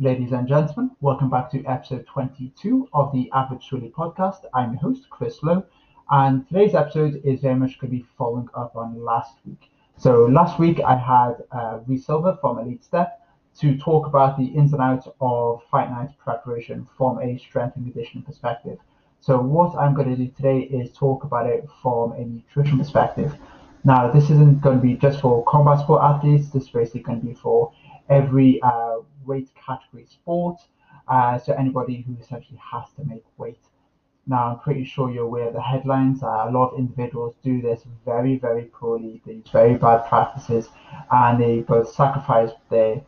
Ladies and gentlemen, welcome back to episode 22 of the Average Swilly podcast. I'm your host, Chris Lowe, and today's episode is very much going to be following up on last week. So, last week I had uh, Silver from Elite Step to talk about the ins and outs of fight night preparation from a strength and conditioning perspective. So, what I'm going to do today is talk about it from a nutrition perspective. Now, this isn't going to be just for combat sport athletes, this is basically going to be for every uh, weight category sport. Uh, so anybody who essentially has to make weight. Now, I'm pretty sure you're aware of the headlines. Uh, a lot of individuals do this very, very poorly. They use very bad practices and they both sacrifice their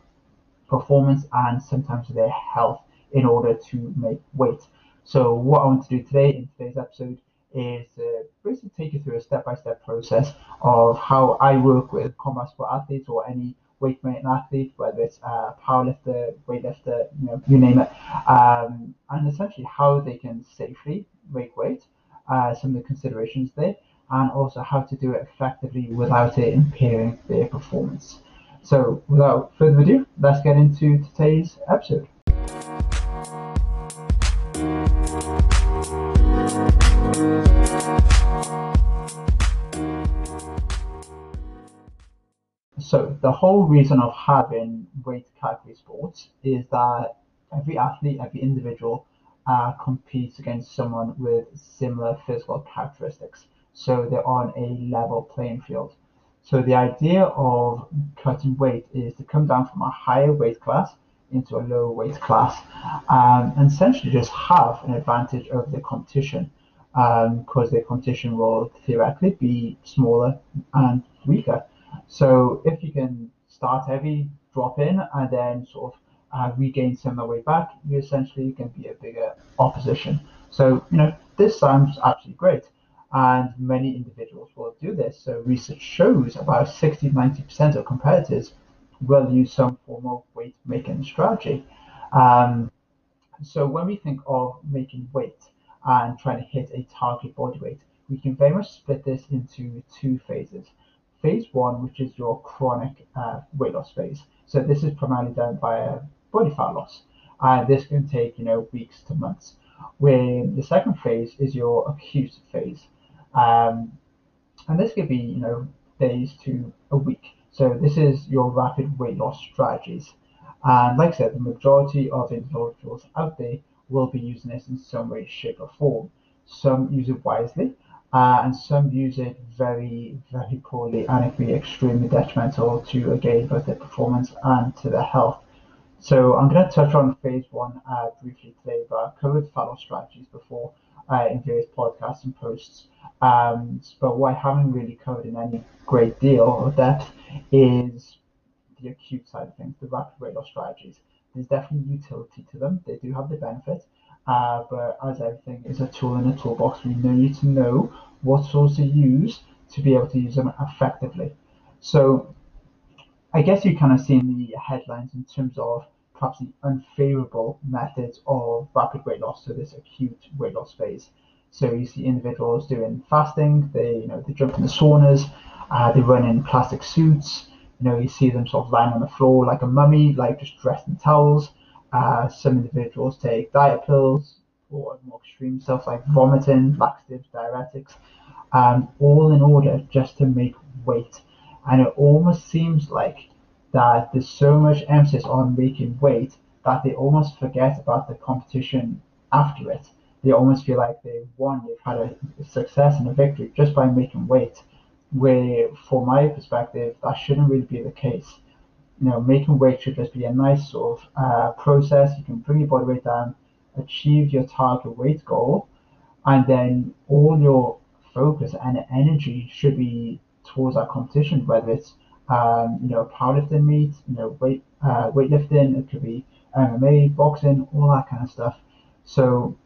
performance and sometimes their health in order to make weight. So, what I want to do today in today's episode is uh, basically take you through a step by step process of how I work with combat sport athletes or any weight-bearing athlete, whether it's a powerlifter, weightlifter, you know, you name it, um, and essentially how they can safely weight, uh, some of the considerations there, and also how to do it effectively without it impairing their performance. So, without further ado, let's get into today's episode. So the whole reason of having weight category sports is that every athlete, every individual uh, competes against someone with similar physical characteristics. So they're on a level playing field. So the idea of cutting weight is to come down from a higher weight class into a lower weight class um, and essentially just have an advantage over the competition because um, the competition will theoretically be smaller and weaker. So if you can start heavy, drop in, and then sort of uh, regain some of the way back, you essentially can be a bigger opposition. So, you know, this sounds absolutely great. And many individuals will do this. So research shows about 60 90% of competitors will use some form of weight making strategy. Um, so when we think of making weight and trying to hit a target body weight, we can very much split this into two phases phase one, which is your chronic uh, weight loss phase. So this is primarily done by body fat loss. And this can take, you know, weeks to months. Where the second phase is your acute phase. Um, and this could be, you know, days to a week. So this is your rapid weight loss strategies. And like I said, the majority of individuals out there will be using this in some way, shape, or form. Some use it wisely, uh, and some use it very, very poorly, and it can be extremely detrimental to again both their performance and to their health. So I'm going to touch on phase one uh, briefly today, but I've covered fellow strategies before uh, in various podcasts and posts. Um, but what I haven't really covered in any great deal of depth is the acute side of things, the rapid weight loss strategies. There's definitely utility to them. They do have the benefit, uh, but as everything is a tool in a toolbox, we need to know what tools to use to be able to use them effectively. So I guess you kind of seen the headlines in terms of perhaps the unfavorable methods of rapid weight loss, so this acute weight loss phase. So you see individuals doing fasting, they you know they jump in the saunas, uh, they run in plastic suits, you know you see them sort of lying on the floor like a mummy, like just dressed in towels. Uh, some individuals take diet pills or more extreme stuff like vomiting, laxatives, diuretics, um, all in order just to make weight. And it almost seems like that there's so much emphasis on making weight that they almost forget about the competition after it. They almost feel like they won, they've had a success and a victory just by making weight. Where, for my perspective, that shouldn't really be the case you know, making weight should just be a nice sort of uh, process. You can bring your body weight down, achieve your target weight goal, and then all your focus and energy should be towards that competition, whether it's um, you know powerlifting meet, you know weight uh, weightlifting, it could be MMA, boxing, all that kind of stuff. So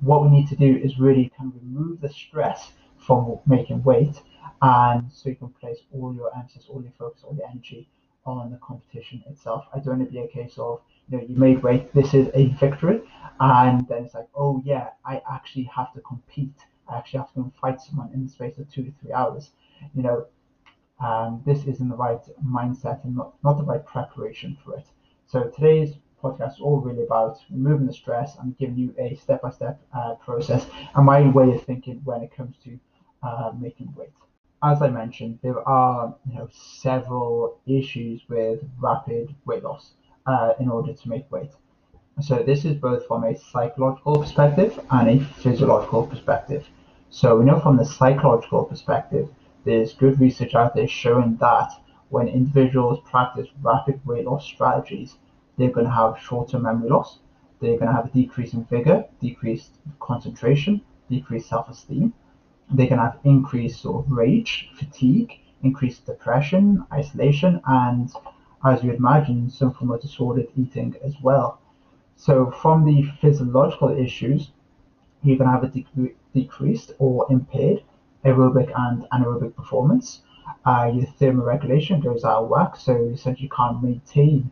what we need to do is really kind of remove the stress from making weight, and so you can place all your emphasis, all your focus, all your energy on the competition itself. I don't want to be a case of, you know, you made weight, this is a victory, and then it's like, oh yeah, I actually have to compete. I actually have to go and fight someone in the space of two to three hours. You know, um, this isn't the right mindset and not, not the right preparation for it. So today's podcast is all really about removing the stress and giving you a step-by-step uh, process and my way of thinking when it comes to uh, making weight. As I mentioned, there are you know several issues with rapid weight loss uh, in order to make weight. So this is both from a psychological perspective and a physiological perspective. So we know from the psychological perspective, there's good research out there showing that when individuals practice rapid weight loss strategies, they're going to have shorter memory loss, they're going to have a decrease in vigor, decreased concentration, decreased self-esteem, going to have increased sort of rage, fatigue, increased depression, isolation, and as you imagine, some form of disordered eating as well. So from the physiological issues, you can have a de- decreased or impaired aerobic and anaerobic performance. Uh, your thermoregulation goes out of whack, so essentially you can't maintain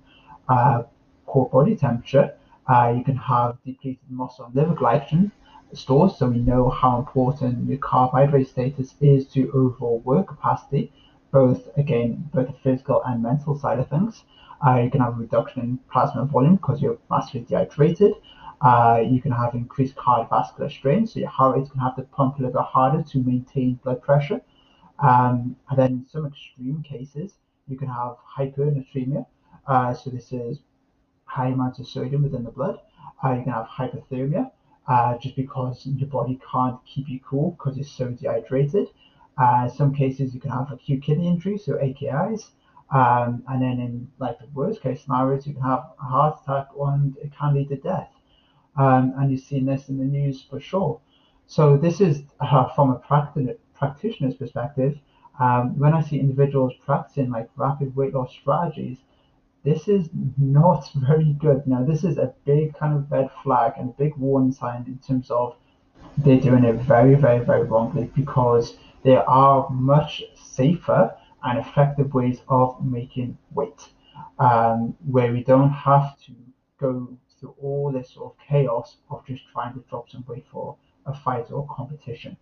uh, core body temperature. Uh, you can have depleted muscle and liver glycogen stores, so we know how important your carbohydrate status is to overall work capacity, both again both the physical and mental side of things. Uh, you can have a reduction in plasma volume because you're massively dehydrated. Uh, you can have increased cardiovascular strain, so your heart going to have to pump a little bit harder to maintain blood pressure. Um, and then in some extreme cases, you can have hypernatremia. Uh, so this is high amounts of sodium within the blood. Uh, you can have hypothermia, uh, just because your body can't keep you cool because it's so dehydrated. Uh, some cases you can have acute kidney injury, so AKIs. Um, and then in like the worst case scenarios, you can have a heart attack and it can lead to death. Um, and you've seen this in the news for sure. So this is uh, from a practi- practitioner's perspective. Um, when I see individuals practicing like rapid weight loss strategies, this is not very good. Now, this is a big kind of red flag and a big warning sign in terms of they're doing it very, very, very wrongly because there are much safer and effective ways of making weight um, where we don't have to go through all this sort of chaos of just trying to drop some weight for a fight or competition.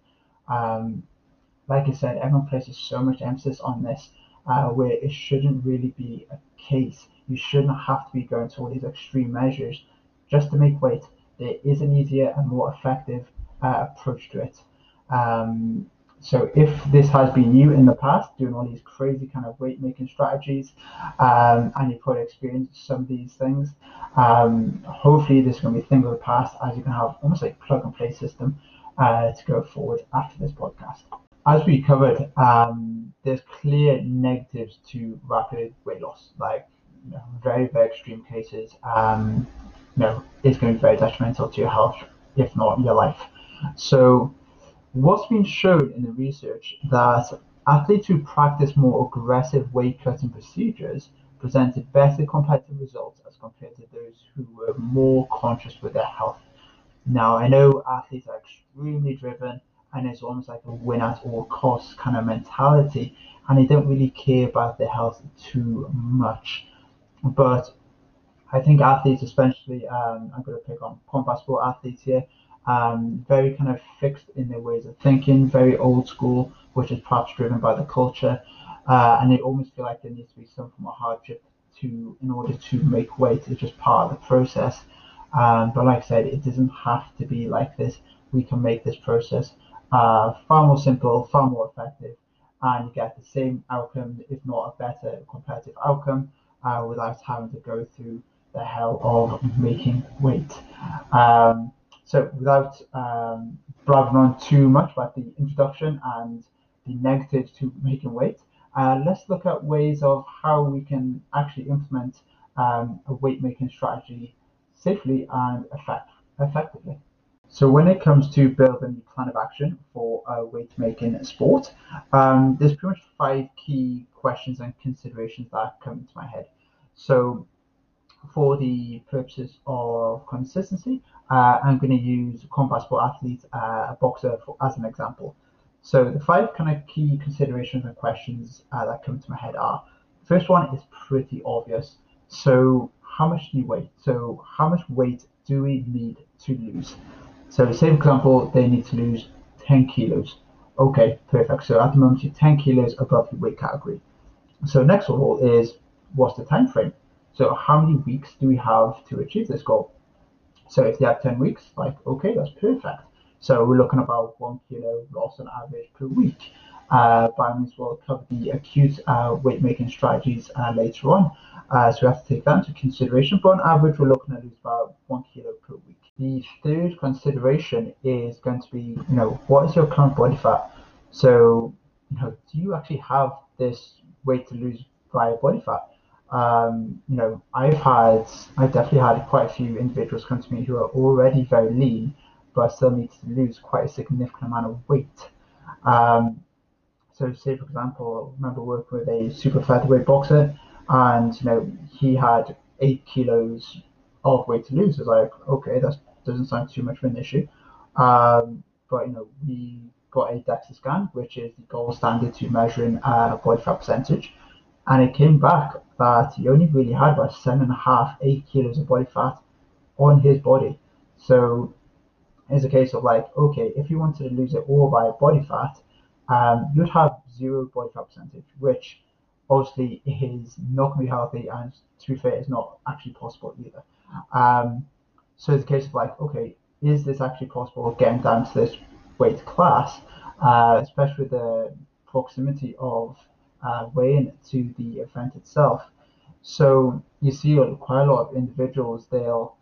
Um, like I said, everyone places so much emphasis on this uh, where it shouldn't really be a case. You shouldn't have to be going to all these extreme measures just to make weight. There is an easier and more effective uh, approach to it. Um, so if this has been you in the past, doing all these crazy kind of weight making strategies, um, and you've probably experienced some of these things, um, hopefully this is going to be a thing of the past as you can have almost like plug and play system uh, to go forward after this podcast. As we covered, um, there's clear negatives to rapid weight loss, like very, very extreme cases. Um, you know, it's going to be very detrimental to your health, if not your life. So what's been shown in the research that athletes who practice more aggressive weight cutting procedures presented better competitive results as compared to those who were more conscious with their health. Now, I know athletes are extremely driven and it's almost like a win at all costs kind of mentality, and they don't really care about their health too much. But I think athletes, especially, um, I'm going to pick on combat sport athletes here, um, very kind of fixed in their ways of thinking, very old school, which is perhaps driven by the culture, uh, and they almost feel like there needs to be some form of hardship to in order to make weight. It's just part of the process. Um, but like I said, it doesn't have to be like this. We can make this process uh, far more simple, far more effective, and you get the same outcome, if not a better competitive outcome, uh, without having to go through the hell of making weight. Um, so without um, blabbering on too much about the introduction and the negatives to making weight, uh, let's look at ways of how we can actually implement um, a weight making strategy safely and effect- effectively. So when it comes to building the plan of action for weight making sport, um, there's pretty much five key questions and considerations that come into my head. So for the purposes of consistency, uh, I'm going to use combat sport uh, a boxer, for, as an example. So the five kind of key considerations and questions uh, that come to my head are: first one is pretty obvious. So how much do you weigh? So how much weight do we need to lose? So the same example, they need to lose 10 kilos. Okay, perfect. So at the moment, you're 10 kilos above your weight category. So next of all is what's the time frame? So how many weeks do we have to achieve this goal? So if they have 10 weeks, like, okay, that's perfect. So we're looking about one kilo loss on average per week. Uh, by means will cover the acute uh, weight making strategies uh, later on. Uh, so we have to take that into consideration. But on average, we're looking at lose about one kilo per week. The third consideration is going to be, you know, what is your current body fat? So, you know, do you actually have this weight to lose via body fat? Um, you know, I've had, I've definitely had quite a few individuals come to me who are already very lean, but still need to lose quite a significant amount of weight. Um, so, say for example, I remember working with a super featherweight boxer, and you know he had eight kilos of weight to lose. It's like, okay, that doesn't sound too much of an issue. Um, but you know, we got a DEXA scan, which is the gold standard to measuring uh, body fat percentage, and it came back that he only really had about seven and a half, eight kilos of body fat on his body. So it's a case of like, okay, if you wanted to lose it all by body fat, um, you'd have zero body fat percentage, which obviously is not going to be healthy, and to be fair, it's not actually possible either. Um, so it's a case of like, okay, is this actually possible getting down to this weight class, uh, especially the proximity of uh, weighing to the event itself. So you see quite a lot of individuals, they'll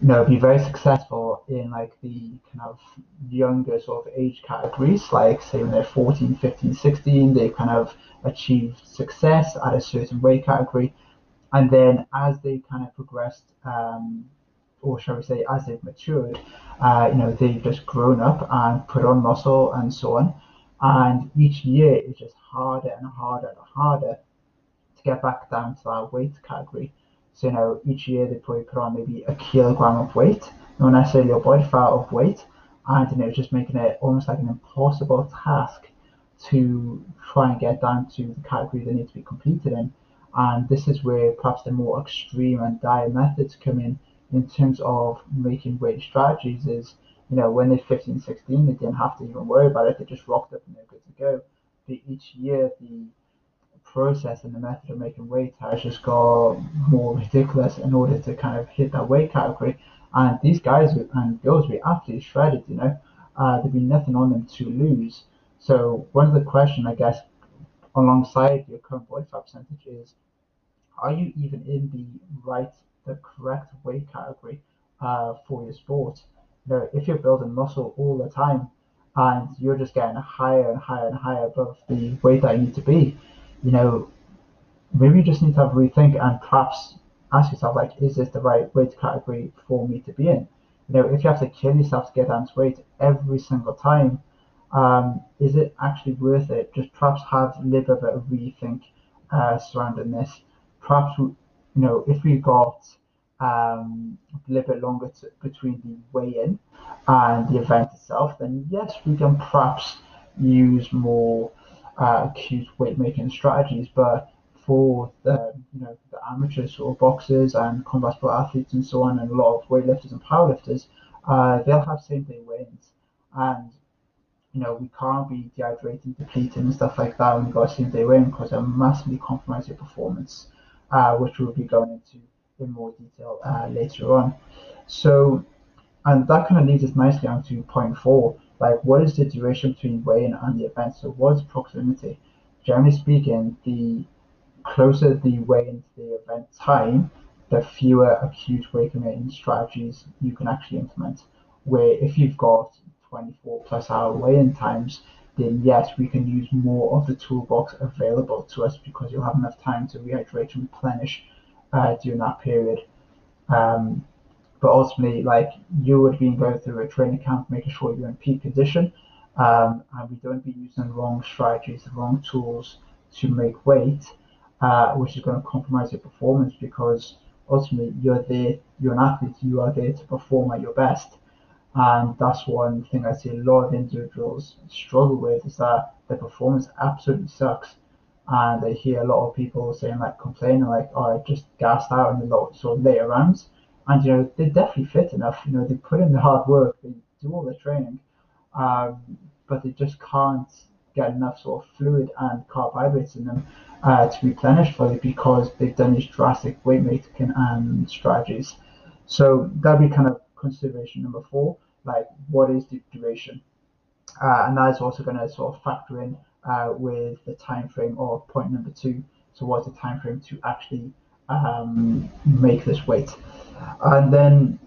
you know, be very successful in like the kind of younger sort of age categories, like say when they're 14, 15, 16, they kind of achieve success at a certain weight category. And then as they kind of progressed um, or shall we say, as they've matured, uh, you know, they've just grown up and put on muscle and so on. And each year it's just harder and harder and harder to get back down to that weight category. So, you know, each year they probably put on maybe a kilogram of weight, not necessarily a body fat of weight, and you know, just making it almost like an impossible task to try and get down to the category they need to be completed in. And this is where perhaps the more extreme and dire methods come in in terms of making weight strategies is, you know, when they're 15, 16, they didn't have to even worry about it. They just rocked up and they're good to go. But each year, the process and the method of making weight has just got more ridiculous in order to kind of hit that weight category. And these guys and girls be absolutely shredded, you know. Uh, there'd be nothing on them to lose. So one of the questions, I guess, alongside your current body fat percentage is, are you even in the right the correct weight category uh, for your sport. You know, if you're building muscle all the time and you're just getting higher and higher and higher above the weight that you need to be, you know, maybe you just need to have a rethink and perhaps ask yourself like, is this the right weight category for me to be in? You know, if you have to kill yourself to get down to weight every single time, um, is it actually worth it? Just perhaps have a little bit of a rethink uh, surrounding this. Perhaps you know, if we got um, a little bit longer to, between the weigh-in and the event itself, then yes, we can perhaps use more uh, acute weight making strategies. But for the you know the amateurs of boxers and combat sport athletes and so on, and a lot of weightlifters and powerlifters, uh, they'll have same day weigh-ins, and you know we can't be dehydrating, depleting, and stuff like that when we got same day weigh-in because it'll massively compromise your performance uh, which we'll be going into in more detail uh, later on. So, and that kind of leads us nicely on to point four, like what is the duration between weigh-in and the event? So what's proximity? Generally speaking, the closer the weigh-in to the event time, the fewer acute weight committing strategies you can actually implement. Where if you've got 24 plus hour weigh-in times, then yes, we can use more of the toolbox available to us because you'll have enough time to rehydrate and replenish uh, during that period. Um, but ultimately, like you would be going through a training camp, making sure you're in peak condition, um, and we don't be using wrong strategies, the wrong tools to make weight, uh, which is going to compromise your performance because ultimately you're there, you're an athlete, you are there to perform at your best. And that's one thing I see a lot of individuals struggle with is that their performance absolutely sucks. And I hear a lot of people saying like complaining like, oh, I just gassed out in the lot of later rounds. And you know, they're definitely fit enough, you know, they put in the hard work, they do all the training, um, but they just can't get enough sort of fluid and carbohydrates in them uh, to replenish fully because they've done these drastic weight making um, strategies. So that'd be kind of consideration number four, like what is the duration? Uh, and that is also going to sort of factor in uh, with the time frame of point number two. So what's the time frame to actually um, make this weight? And then,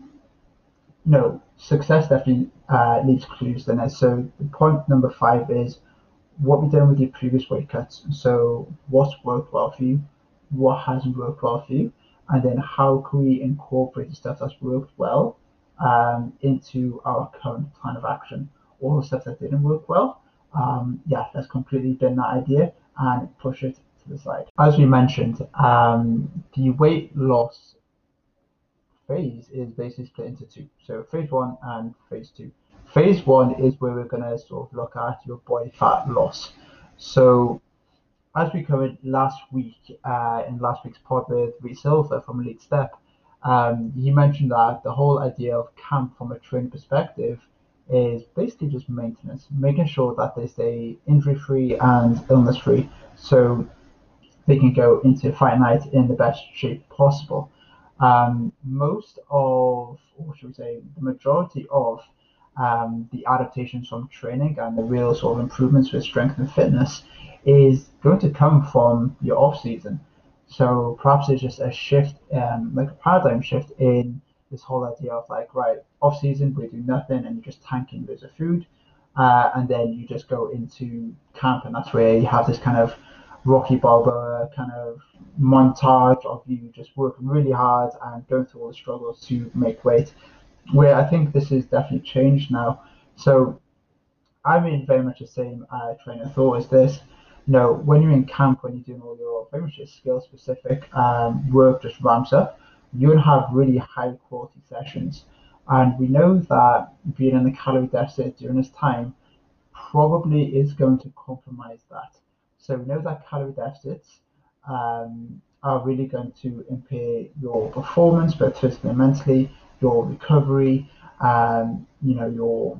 you know, success definitely uh, leaves clues it. So the point number five is what we've done with your previous weight cuts. So what's worked well for you, what hasn't worked well for you, and then how can we incorporate the stuff that's worked well um, into our current plan of action. All the stuff that didn't work well, um, yeah, let's completely bin that idea and push it to the side. As we mentioned, um, the weight loss phase is basically split into two. So phase one and phase two. Phase one is where we're going to sort of look at your body fat loss. So as we covered last week uh, in last week's pod with Reece Silver from Elite Step, um, he mentioned that the whole idea of camp from a training perspective is basically just maintenance, making sure that they stay injury free and illness free so they can go into fight night in the best shape possible. Um, most of, or should we say, the majority of um, the adaptations from training and the real sort of improvements with strength and fitness is going to come from your off season. So perhaps it's just a shift, um, like a paradigm shift in this whole idea of like, right, off season we do nothing and you're just tanking loads of food, uh, and then you just go into camp and that's where you have this kind of Rocky Balboa kind of montage of you just working really hard and going through all the struggles to make weight. Where I think this is definitely changed now. So I'm in very much the same uh, train of thought as this. You know, when you're in camp, when you're doing all your very much skill specific um, work just ramps up, you'll have really high quality sessions. And we know that being in the calorie deficit during this time probably is going to compromise that. So we know that calorie deficits um, are really going to impair your performance, both physically and mentally, your recovery, um, you know, your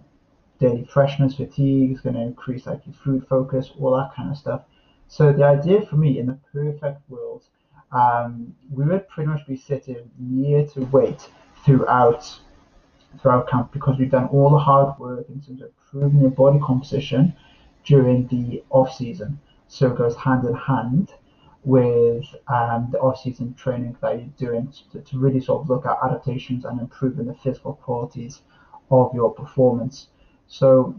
daily freshness, fatigue is going to increase like your food focus, all that kind of stuff. So the idea for me in the perfect world, um, we would pretty much be sitting year to weight throughout throughout camp because we've done all the hard work in terms of improving your body composition during the off season. So it goes hand in hand with um, the off season training that you're doing to, to really sort of look at adaptations and improving the physical qualities of your performance. So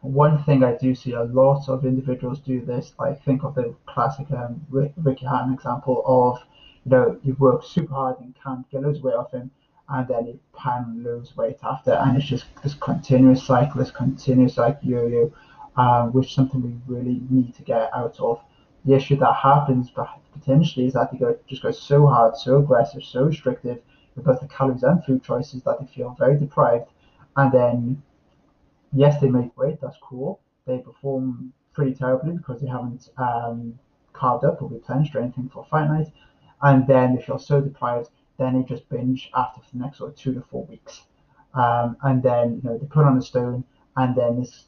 one thing I do see a lot of individuals do this. I think of the classic um, Ricky Hatton example of, you know, you work super hard and can't get loads of weight off him, and then you pan lose weight after, and it's just this continuous cycle, this continuous like yo-yo, um, which is something we really need to get out of. The issue that happens potentially is that they go just go so hard, so aggressive, so restrictive with both the calories and food choices that they feel very deprived, and then yes, they make weight, that's cool. They perform pretty terribly because they haven't um, carved up or replenished or anything for fight night. And then they feel so deprived, then they just binge after the next sort of two to four weeks. Um, and then, you know, they put on a stone and then this,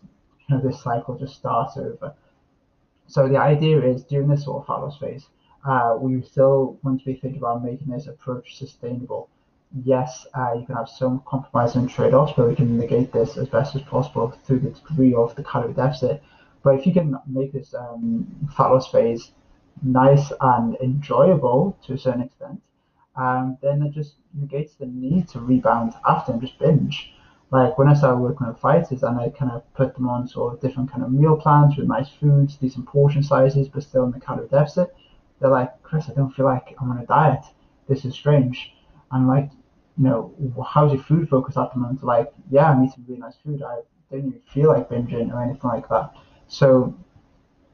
you know, this cycle just starts over. So the idea is during this sort of fat loss phase, uh, we still want to be thinking about making this approach sustainable yes, uh, you can have some compromise and trade-offs, but we can negate this as best as possible through the degree of the calorie deficit. But if you can make this um, fat phase nice and enjoyable to a certain extent, um, then it just negates the need to rebound after and just binge. Like when I started working with fighters and I kind of put them on sort of different kind of meal plans with nice foods, decent portion sizes, but still in the calorie deficit, they're like, Chris, I don't feel like I'm on a diet. This is strange. And like, you know, how's your food focus at the moment? Like, yeah, I'm eating really nice food. I don't even feel like binging or anything like that. So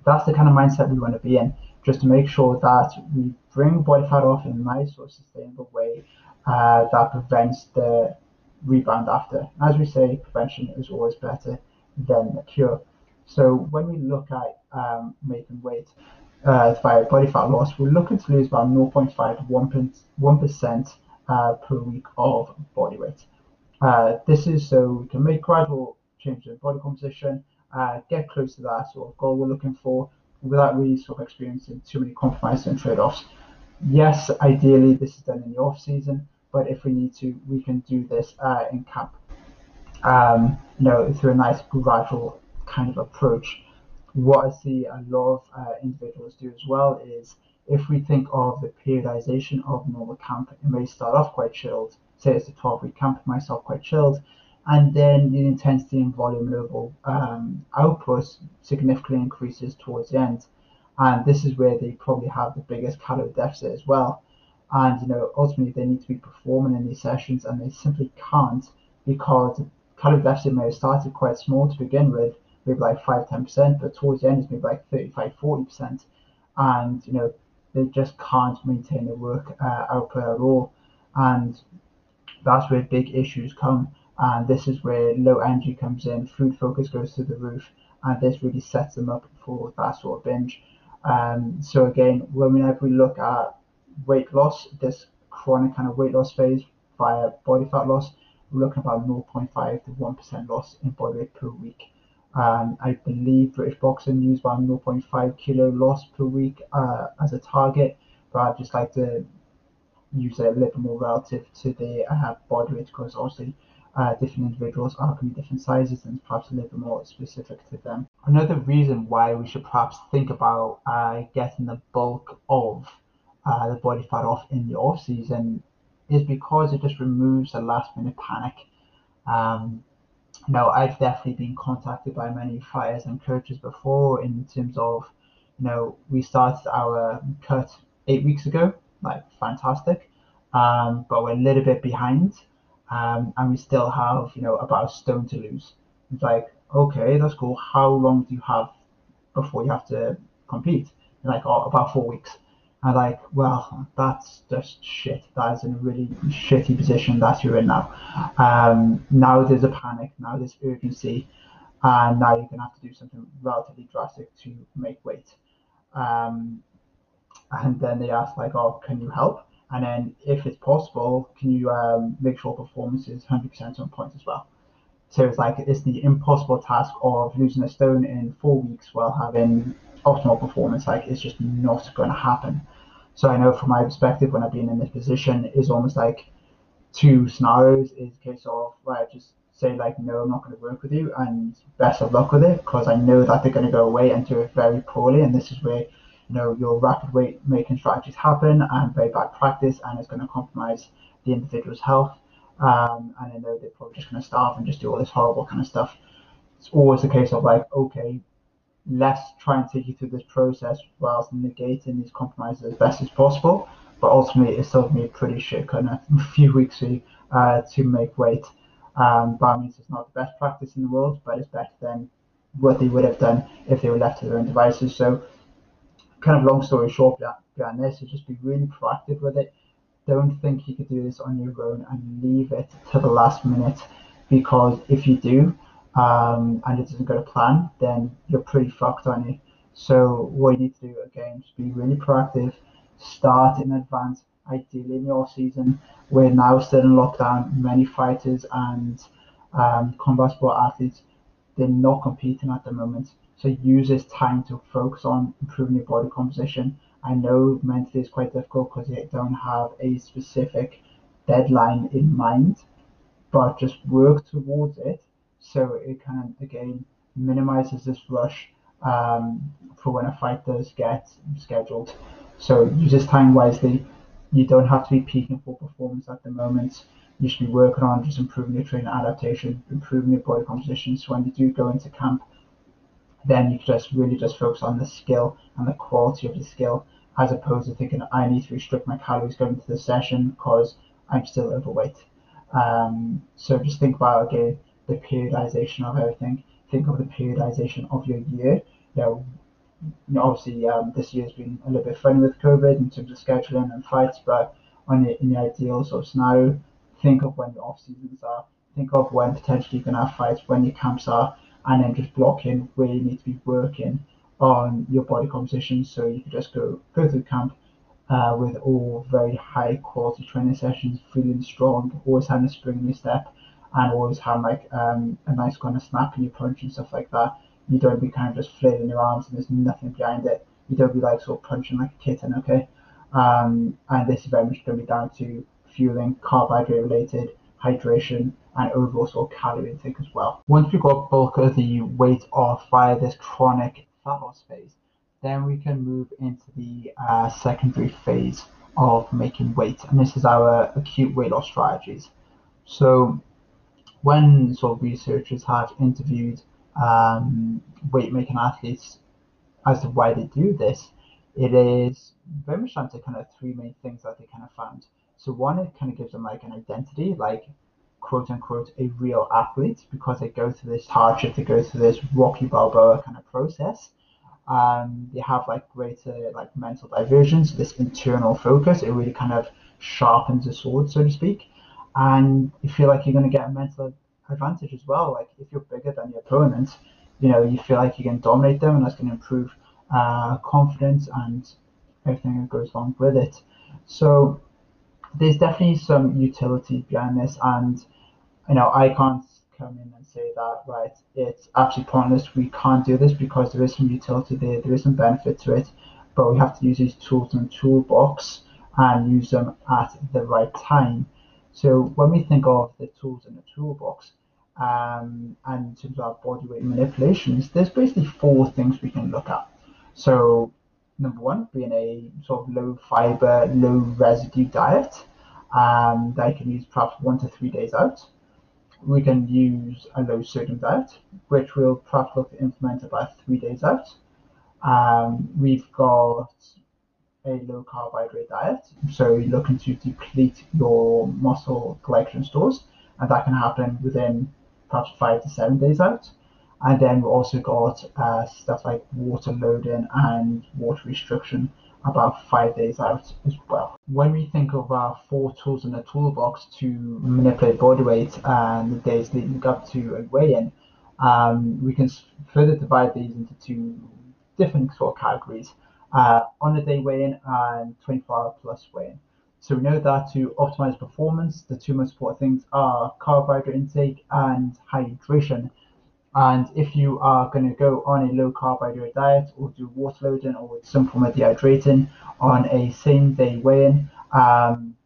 that's the kind of mindset we want to be in, just to make sure that we bring body fat off in a nice or sustainable way uh, that prevents the rebound after. As we say, prevention is always better than the cure. So when we look at um, making weight uh, via body fat loss, we're looking to lose about 0.5 to 1% uh, per week of body weight. Uh, this is so we can make gradual changes in body composition, uh, get close to that sort of goal we're looking for, without really sort of experiencing too many compromises and trade-offs. Yes, ideally this is done in the off season, but if we need to, we can do this uh, in camp. Um, you know, through a nice gradual kind of approach. What I see a lot of uh, individuals do as well is if we think of the periodization of normal camp, it may start off quite chilled. Say it's a 12 week camp, myself quite chilled, and then the intensity and volume level um, output significantly increases towards the end. And this is where they probably have the biggest calorie deficit as well. And you know, ultimately they need to be performing in these sessions and they simply can't because deficit may have started quite small to begin with, maybe like 5 10%, but towards the end it's maybe like 35 40%. And you know, they just can't maintain the work uh, output at all. And that's where big issues come. And this is where low energy comes in, food focus goes through the roof, and this really sets them up for that sort of binge. Um, so again, whenever we look at weight loss, this chronic kind of weight loss phase via body fat loss, we're looking about 0.5 to 1% loss in body weight per week. Um, I believe British Boxing use about 0.5 kilo loss per week uh, as a target, but I'd just like to use it a little bit more relative to the uh, body weight because obviously uh, different individuals are going to be different sizes and perhaps a little bit more specific to them. Another reason why we should perhaps think about uh, getting the bulk of uh, the body fat off in the off season is because it just removes the last minute panic. Um, know, I've definitely been contacted by many fighters and coaches before in terms of, you know, we started our cut eight weeks ago, like fantastic, um, but we're a little bit behind, um, and we still have, you know, about a stone to lose. It's like, okay, that's cool. How long do you have before you have to compete? Like, oh, about four weeks. And like, well, that's just shit. That is in a really shitty position that you're in now. Um, now there's a panic. Now there's urgency, and now you're gonna have to do something relatively drastic to make weight. Um, and then they ask like, oh, can you help? And then if it's possible, can you um, make sure performance is 100% on point as well? So it's like it's the impossible task of losing a stone in four weeks while having optimal performance. Like it's just not going to happen. So I know from my perspective, when I've been in this position, is almost like two scenarios. Is a case of where I just say like, no, I'm not going to work with you, and best of luck with it, because I know that they're going to go away and do it very poorly, and this is where you know your rapid weight making strategies happen and very bad practice, and it's going to compromise the individual's health. Um, and I know they're probably just going to starve and just do all this horrible kind of stuff. It's always a case of like, okay, let's try and take you through this process whilst negating these compromises as best as possible. But ultimately, it's still me a pretty shit kind of few weeks uh, to make weight. Um, by means, it's not the best practice in the world, but it's better than what they would have done if they were left to their own devices. So, kind of long story short behind this is just be really proactive with it. Don't think you could do this on your own and leave it to the last minute because if you do, um, and it doesn't go to plan, then you're pretty fucked on you. So what you need to do again is be really proactive, start in advance, ideally in your season. We're now still in lockdown. Many fighters and um, combat sport athletes, they're not competing at the moment. So use this time to focus on improving your body composition. I know mentally it's quite difficult because you don't have a specific deadline in mind, but just work towards it so it kind of again minimizes this rush um, for when a fight does get scheduled. So use this time wisely. You don't have to be peaking for performance at the moment. You should be working on just improving your training adaptation, improving your body composition. So when you do go into camp, then you can just really just focus on the skill and the quality of the skill, as opposed to thinking I need to restrict my calories going into the session because I'm still overweight. Um, so just think about again the periodization of everything. Think of the periodization of your year. You know, obviously um, this year's been a little bit funny with COVID in terms of scheduling and fights, but on the, in the ideal sort of scenario, think of when the off seasons are. Think of when potentially you're gonna have fights, when your camps are, and then just block in where you need to be working on your body composition. So you can just go go through camp uh, with all very high quality training sessions, feeling strong, always having a spring in your step, and always have like um, a nice kind of snap in your punch and stuff like that. You don't be kind of just flailing your arms and there's nothing behind it. You don't be like sort of punching like a kitten, okay? Um, and this is very much going to be down to fueling, carbohydrate related, hydration, and overall sort of calorie intake as well. Once we've got bulk of the weight off via this chronic fat loss phase, then we can move into the uh, secondary phase of making weight, and this is our acute weight loss strategies. So, when sort of researchers have interviewed um, weight making athletes as to why they do this, it is very much down to kind of three main things that they kind of found. So one, it kind of gives them like an identity, like quote unquote a real athlete because they go through this hardship, they go through this Rocky Balboa kind of process. Um, they have like greater like mental diversion, so this internal focus, it really kind of sharpens the sword, so to speak. And you feel like you're going to get a mental advantage as well. Like if you're bigger than your opponent, you know, you feel like you can dominate them, and that's going to improve uh, confidence and everything that goes along with it. So there's definitely some utility behind this, and you know, I can't come in and say that right, it's absolutely pointless. We can't do this because there is some utility there, there is some benefit to it, but we have to use these tools in the toolbox and use them at the right time. So when we think of the tools in the toolbox, um, and in terms of body weight manipulations, there's basically four things we can look at. So number one being a sort of low fiber, low residue diet um, that you can use perhaps one to three days out. We can use a low sodium diet, which we'll perhaps look to implement about three days out. Um, we've got a low carbohydrate diet, so you're looking to deplete your muscle glycogen stores, and that can happen within perhaps five to seven days out. And then we've also got uh, stuff like water loading and water restriction about five days out as well. When we think of our four tools in the toolbox to manipulate body weight and the days leading up to a weigh-in, um, we can further divide these into two different sort of categories, uh, on a day weigh-in and 24 hour plus weigh-in. So we know that to optimize performance, the two most important things are carbohydrate intake and hydration. And if you are going to go on a low carbohydrate diet or do water loading or some form of dehydrating on a same day weigh in, um,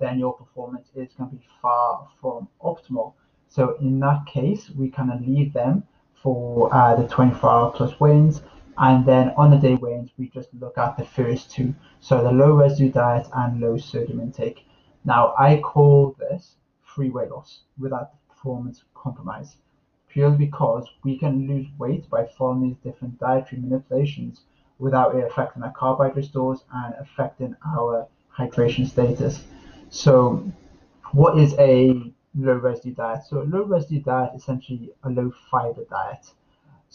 then your performance is going to be far from optimal. So in that case, we kind of leave them for uh, the 24 hour plus weigh-ins. And then on the day weigh-ins, we just look at the first two. So the low residue diet and low sodium intake. Now I call this free weight loss without performance compromise purely because we can lose weight by following these different dietary manipulations without it affecting our carbohydrate stores and affecting our hydration status. So, what is a low residue diet? So, a low residue diet is essentially a low fiber diet.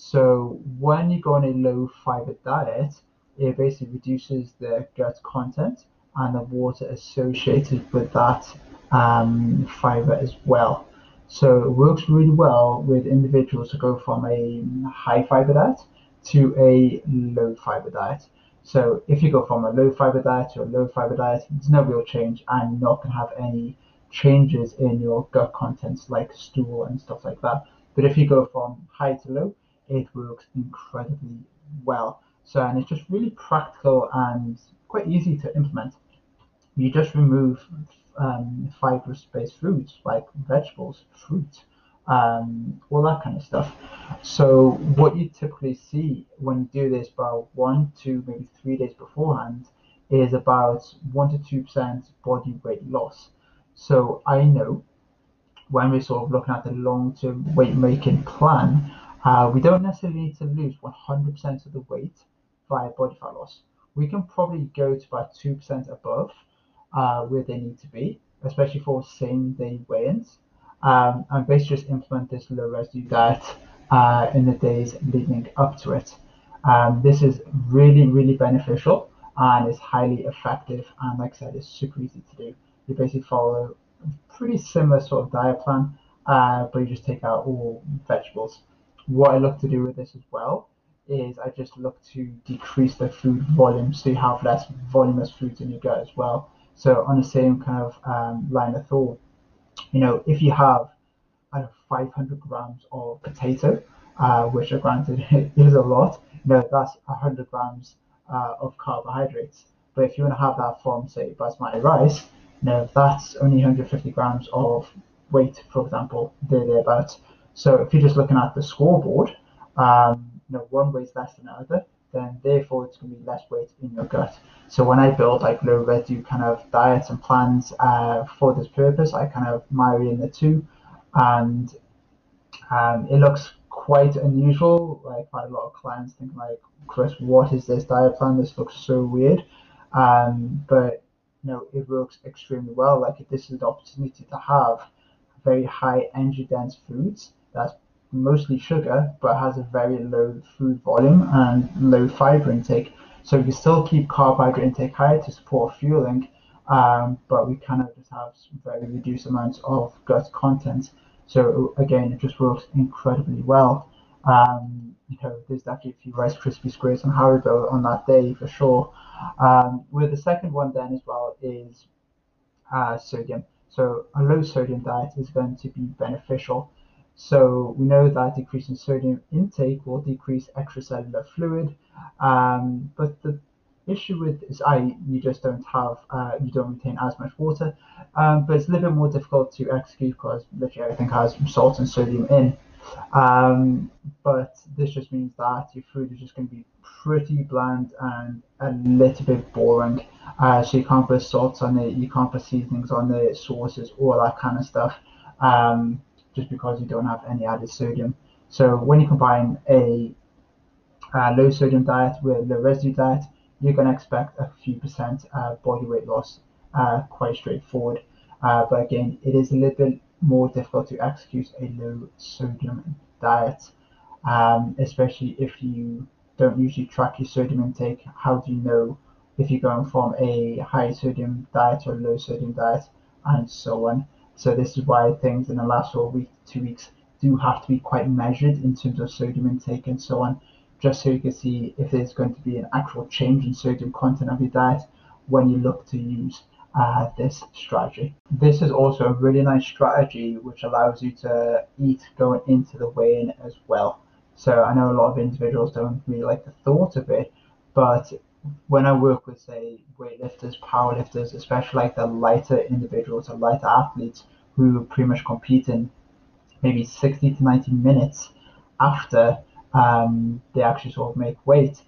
So, when you go on a low fiber diet, it basically reduces the gut content and the water associated with that um, fiber as well. So it works really well with individuals who go from a high fiber diet to a low fiber diet. So if you go from a low fiber diet to a low fiber diet, there's no real change and not going to have any changes in your gut contents like stool and stuff like that. But if you go from high to low, it works incredibly well. So and it's just really practical and quite easy to implement. You just remove um, fibrous-based foods like vegetables, fruit, um, all that kind of stuff. So what you typically see when you do this about one to maybe three days beforehand is about one to two percent body weight loss. So I know when we're sort of looking at the long-term weight making plan, uh, we don't necessarily need to lose 100% of the weight via body fat loss. We can probably go to about 2% above uh, where they need to be, especially for same day weigh-ins. Um, and basically just implement this low residue diet uh, in the days leading up to it. Um, this is really, really beneficial and is highly effective. And like I said, it's super easy to do. You basically follow a pretty similar sort of diet plan, uh, but you just take out all vegetables. What I look to do with this as well is I just look to decrease the food volume so you have less voluminous foods in your gut as well. So on the same kind of um, line of thought, you know, if you have I 500 grams of potato uh, which granted is a lot, you know, that's 100 grams uh, of carbohydrates. But if you want to have that from, say, basmati rice, you know, that's only 150 grams of weight, for example, there, thereabouts. So if you're just looking at the scoreboard, um, you know, one weighs less than another, then therefore it's going to be less weight in your gut. So when I build like low residue kind of diets and plans uh, for this purpose, I kind of marry in the two, and um, it looks quite unusual. Like I've a lot of clients think like, Chris, what is this diet plan? This looks so weird. Um, but you know, it works extremely well. Like if this is the opportunity to have very high energy dense foods that's mostly sugar but has a very low food volume and low fiber intake. So we still keep carbohydrate intake high to support fueling, um, but we kind of just have very reduced amounts of gut content. So again, it just works incredibly well. Um, you know, there's definitely a few Rice Krispie squares on Haribo on that day for sure. Um, with the second one then as well is uh, sodium. So a low sodium diet is going to be beneficial. So we know that decreasing sodium intake will decrease extracellular fluid, um, but the issue with is I you just don't have uh, you don't retain as much water, um, but it's a little bit more difficult to execute because literally everything has salt and sodium in. Um, but this just means that your food is just going to be pretty bland and a little bit boring. Uh, so you can't put salts on it, you can't put seasonings on it, sauces, all that kind of stuff. Um, just because you don't have any added sodium. So when you combine a, a low sodium diet with a low residue diet, going to expect a few percent uh, body weight loss, uh, quite straightforward. Uh, but again, it is a little bit more difficult to execute a low sodium diet, um, especially if you don't usually track your sodium intake. How do you know if you're going from a high sodium diet or low sodium diet, and so on? So this is why things in the last of week, two weeks do have to be quite measured in terms of sodium intake and so on, just so you can see if there's going to be an actual change in sodium content of your diet when you look to use uh, this strategy. This is also a really nice strategy which allows you to eat going into the weigh-in as well. So I know a lot of individuals don't really like the thought of it, but when I work with, say, weightlifters, powerlifters, especially like the lighter individuals or lighter athletes who pretty much compete in maybe 60 to 90 minutes after um, they actually sort of make weight,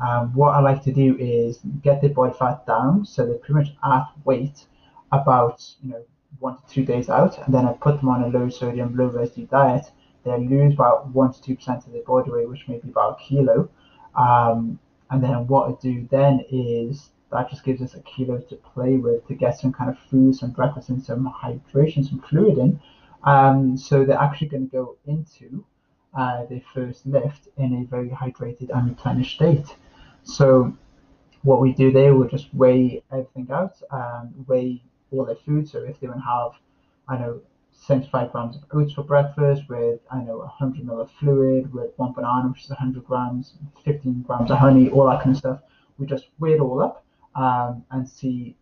um, what I like to do is get their body fat down so they're pretty much at weight about you know one to two days out, and then I put them on a low sodium, low residue diet. They lose about one to two percent of their body weight, which may be about a kilo. Um, and then what I do then is that just gives us a kilo to play with to get some kind of food, some breakfast, and some hydration, some fluid in. Um, so they're actually going to go into uh, their first lift in a very hydrated and replenished state. So what we do there, we'll just weigh everything out, um, weigh all their food. So if they to have, I know, 75 grams of oats for breakfast with, I know, 100 ml of fluid with one banana, which is 100 grams, 15 grams of honey, all that kind of stuff. We just weigh it all up um, and see,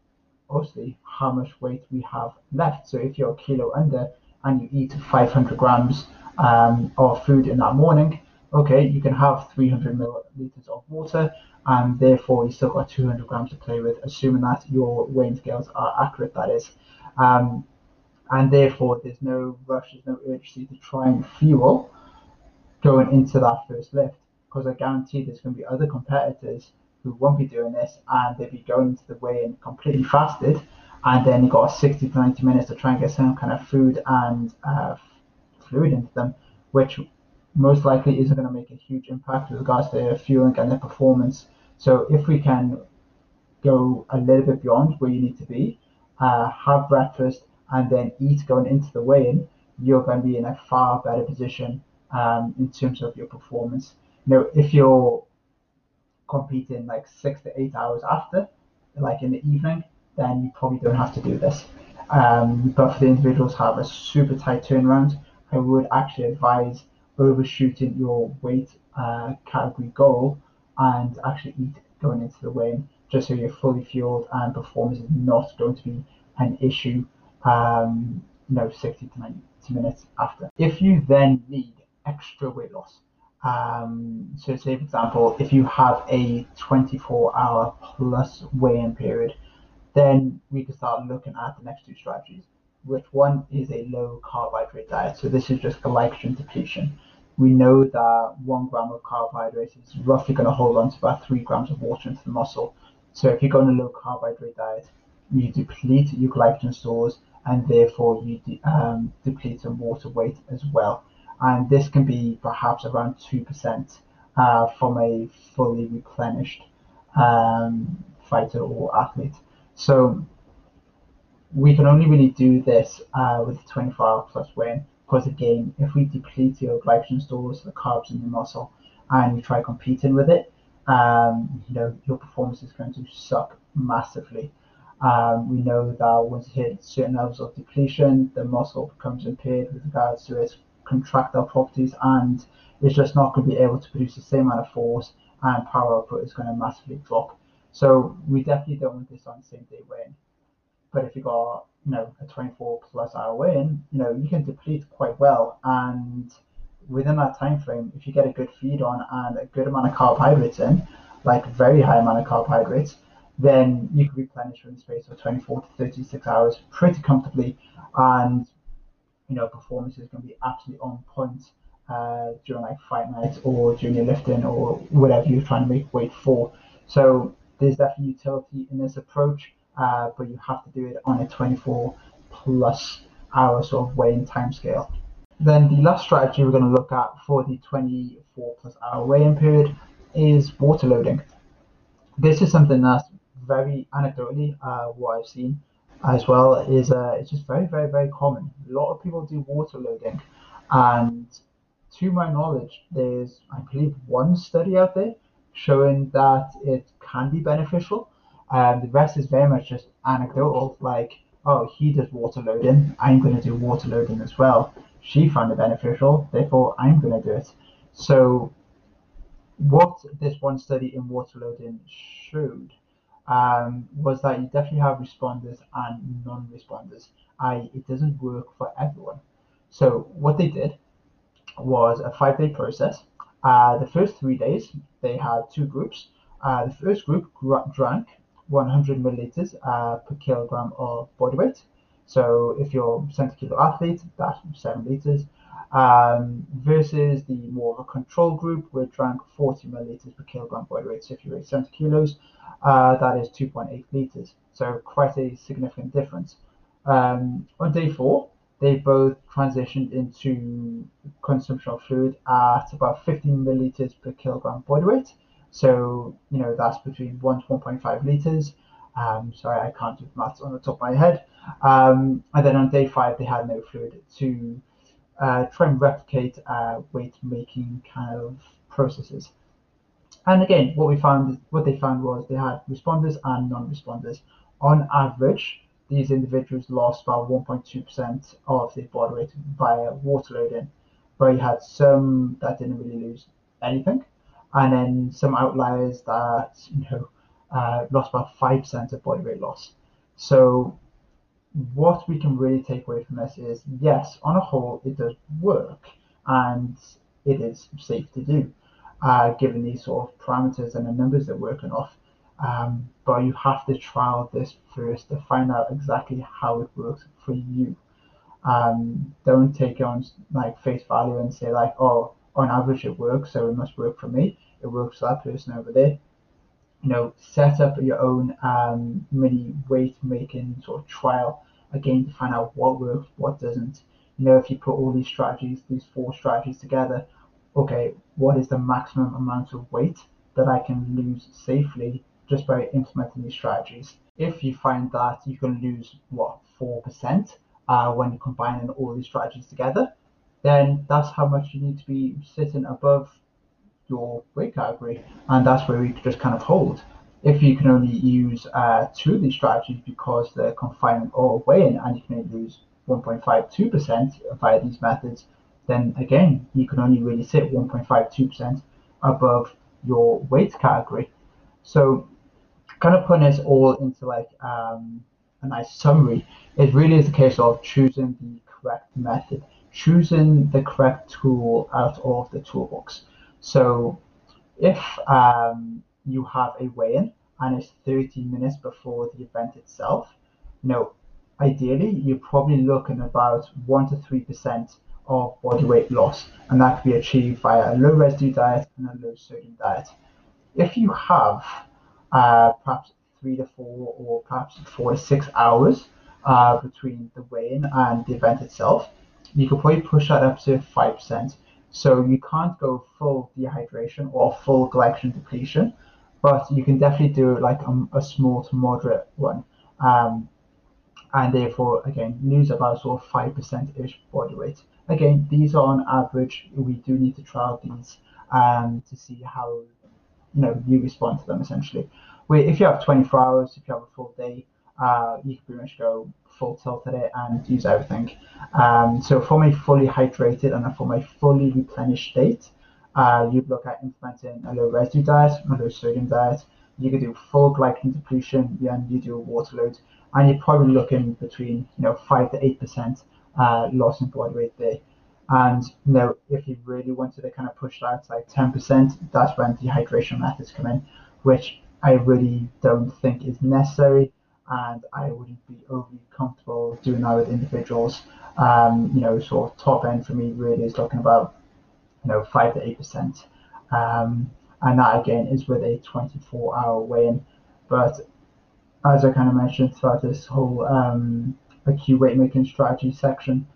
obviously, how much weight we have left. So if you're a kilo under and you eat 500 grams um, of food in that morning, okay, you can have 300 milliliters of water and therefore you still got 200 grams to play with, assuming that your weighing scales are accurate, that is. Um, and therefore there's no rush, there's no urgency to try and fuel going into that first lift because I guarantee there's going to be other competitors who won't be doing this and they'll be going into the weigh-in completely fasted and then you've got 60 to 90 minutes to try and get some kind of food and uh, fluid into them, which most likely isn't going to make a huge impact with regards to their fueling and their performance. So if we can go a little bit beyond where you need to be, uh, have breakfast, and then eat going into the weigh-in, you're going to be in a far better position um, in terms of your performance. Know, if you're competing like six to eight hours after, like in the evening, then you probably don't have to do this. Um, but for the individuals who have a super tight turnaround, I would actually advise overshooting your weight uh, category goal and actually eat going into the weigh-in just so you're fully fueled and performance is not going to be an issue um, you know, 60 to 90 minutes after. If you then need extra weight loss, Um, so say for example, if you have a 24 hour plus weigh-in period, then we can start looking at the next two strategies, which one is a low carbohydrate diet. So this is just glycogen depletion. We know that one gram of carbohydrates is roughly going to hold on to about three grams of water into the muscle. So if you go on a low carbohydrate diet, you deplete your glycogen stores and therefore you de- um, deplete some water weight as well. And this can be perhaps around 2% uh, from a fully replenished um, fighter or athlete. So we can only really do this uh, with 24 hour plus weigh because again, if we deplete your glycogen stores, the carbs in your muscle, and you try competing with it, um, you know your performance is going to suck massively. Um, we know that once it hits certain levels of depletion, the muscle becomes impaired with regards to its contractile properties, and it's just not going to be able to produce the same amount of force, and power output is going to massively drop. So we definitely don't want this on same day weigh But if you got you know a 24 plus hour weigh-in, you know you can deplete quite well, and within that time frame, if you get a good feed on and a good amount of carbohydrates in, like very high amount of carbohydrates, then you can replenish in the space of 24 to 36 hours pretty comfortably, and you know performance is going to be absolutely on point uh, during like fight nights or during your lifting or whatever you're trying to make weight for. So there's definitely utility in this approach, uh, but you have to do it on a 24 plus hour sort of weigh-in time scale. Then the last strategy we're going to look at for the 24 plus hour weigh-in period is water loading. This is something that's very anecdotally uh, what I've seen as well is uh, it's just very very very common. A lot of people do water loading, and to my knowledge, there's I believe one study out there showing that it can be beneficial. And the rest is very much just anecdotal, like, oh, he does water loading, I'm going to do water loading as well. She found it beneficial, therefore I'm going to do it. So, what this one study in water loading showed um, was that you definitely have responders and non-responders. I it doesn't work for everyone. So what they did was a five-day process. Uh, the first three days, they had two groups. Uh, the first group drank 100 milliliters uh, per kilogram of body weight. So if you're a 70 kilo athlete, that's 7 liters. Um, versus the more of a control group, which drank 40 milliliters per kilogram body weight. So if you weigh 70 kilos, uh, that is 2.8 liters. So quite a significant difference. Um, on day four, they both transitioned into consumption of fluid at about 15 milliliters per kilogram body weight. So, you know, that's between 1 to 1.5 liters. Um, sorry, I can't do maths on the top of my head. Um, and then on day five, they had no fluid to uh, try and replicate uh, weight making kind of processes. And again, what we found, what they found was they had responders and non-responders. On average, these individuals lost about 1.2% of their body weight via water loading, where you had some that didn't really lose anything, and then some outliers that you know uh, lost about 5% of body weight loss. So what we can really take away from this is yes, on a whole, it does work and it is safe to do, uh, given these sort of parameters and the numbers they're working off. Um, but you have to trial this first to find out exactly how it works for you. Um, don't take it on like face value and say like, oh, on average it works, so it must work for me. It works for that person over there. You know, set up your own um, mini weight making sort of trial again to find out what works, what doesn't. You know, if you put all these strategies, these four strategies together, okay, what is the maximum amount of weight that I can lose safely just by implementing these strategies. If you find that you can lose what four percent uh, when combining all these strategies together, then that's how much you need to be sitting above your weight category, and that's where we just kind of hold. If you can only use uh, two of these strategies because they're confining or weighing, and you can only lose 1.52% via these methods, then again, you can only really sit 1.52% above your weight category. So kind of putting this all into like um, a nice summary, it really is a case of choosing the correct method, choosing the correct tool out of the toolbox. So if um, you have a weigh-in and it's 30 minutes before the event itself, you know, ideally you're probably looking about one to three percent of body weight loss, and that can be achieved via a low residue diet and a low sodium diet. If you have uh, perhaps three to four or perhaps four to six hours uh, between the weigh-in and the event itself, you could probably push that up to 5%. So you can't go full dehydration or full glycogen depletion, but you can definitely do like a, a small to moderate one. Um, and therefore, again, lose about sort of 5% ish body weight. Again, these are on average. We do need to trial these um, to see how you know you respond to them essentially. Where if you have 24 hours, if you have a full day, uh, you can pretty much go full tilt at it and use everything. Um, so for my fully hydrated and for my fully replenished state, uh, you'd look at implementing a low residue diet, a low sodium diet. You could do full glycogen depletion, and you do a water load, and you're probably looking between you know five to eight percent uh, loss in body weight there. And you know, if you really wanted to kind of push that like 10%, that's when the hydration methods come in, which I really don't think is necessary, and I wouldn't be overly comfortable doing that with individuals. Um, you know, sort of top end for me really is looking about you know five to eight percent, um, and that again is with a 24-hour weigh-in. But as I kind of mentioned throughout this whole um, acute weight making strategy section,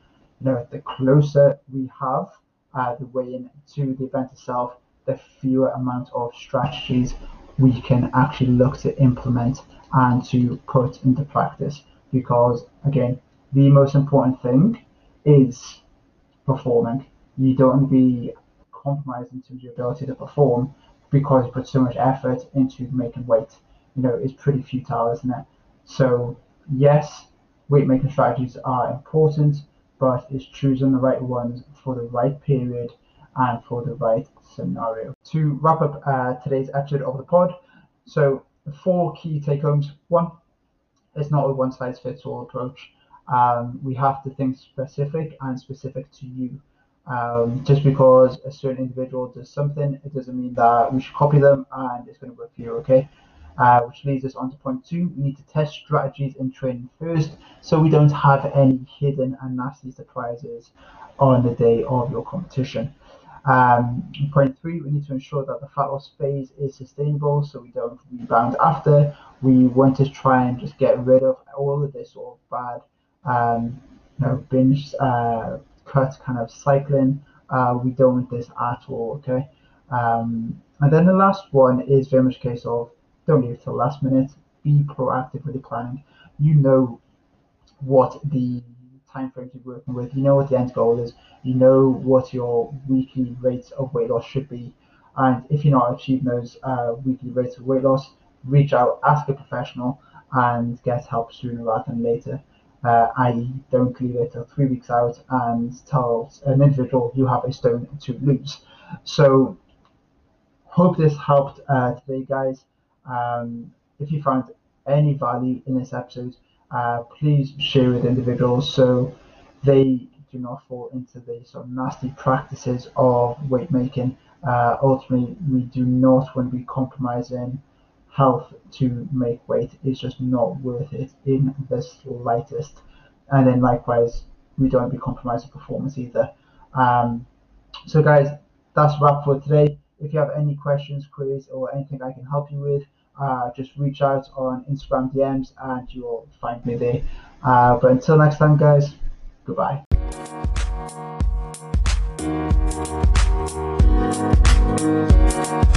you know, the closer we have uh, the weigh-in to the event itself, the fewer amount of strategies we can actually look to implement and to put into practice. Because again, the most important thing is performing. You don't be compromising to your ability to perform because you put so much effort into making weight. You know, it's pretty futile, isn't it? So yes, weight making strategies are important, but it's choosing the right ones for the right period and for the right scenario. To wrap up uh, today's episode of the pod, so four key take homes. One, it's not a one size fits all approach. Um, we have to think specific and specific to you. Um, just because a certain individual does something, it doesn't mean that we should copy them and it's going to work for you, okay? Uh, which leads us on to point two. We need to test strategies in training first so we don't have any hidden and nasty surprises on the day of your competition. Um, point three, we need to ensure that the fat loss phase is sustainable so we don't rebound after. We want to try and just get rid of all of this sort of bad, um, you know, binge uh, cut kind of cycling. Uh, we don't want this at all, okay? Um, and then the last one is very much a case of don't leave it till last minute. Be proactive with the planning. You know what the time frames you're working with. You know what the end goal is. You know what your weekly rates of weight loss should be. And if you're not achieving those uh, weekly rates of weight loss, reach out, ask a professional, and get help sooner rather than later. Uh, I don't leave it till three weeks out and tell an individual you have a stone to lose. So, hope this helped uh, today, guys. Um, if you found any value in this episode, uh, please share with individuals so they do not fall into the sort of nasty practices of weight making. Uh, ultimately, we do not want to be compromising health to make weight. It's just not worth it in the slightest. And then likewise, we don't be compromising performance either. Um, so guys, that's wrap for today. If you have any questions, queries, or anything I can help you with, uh, just reach out on Instagram DMs and you'll find me there. Uh, but until next time, guys, goodbye. Thank you.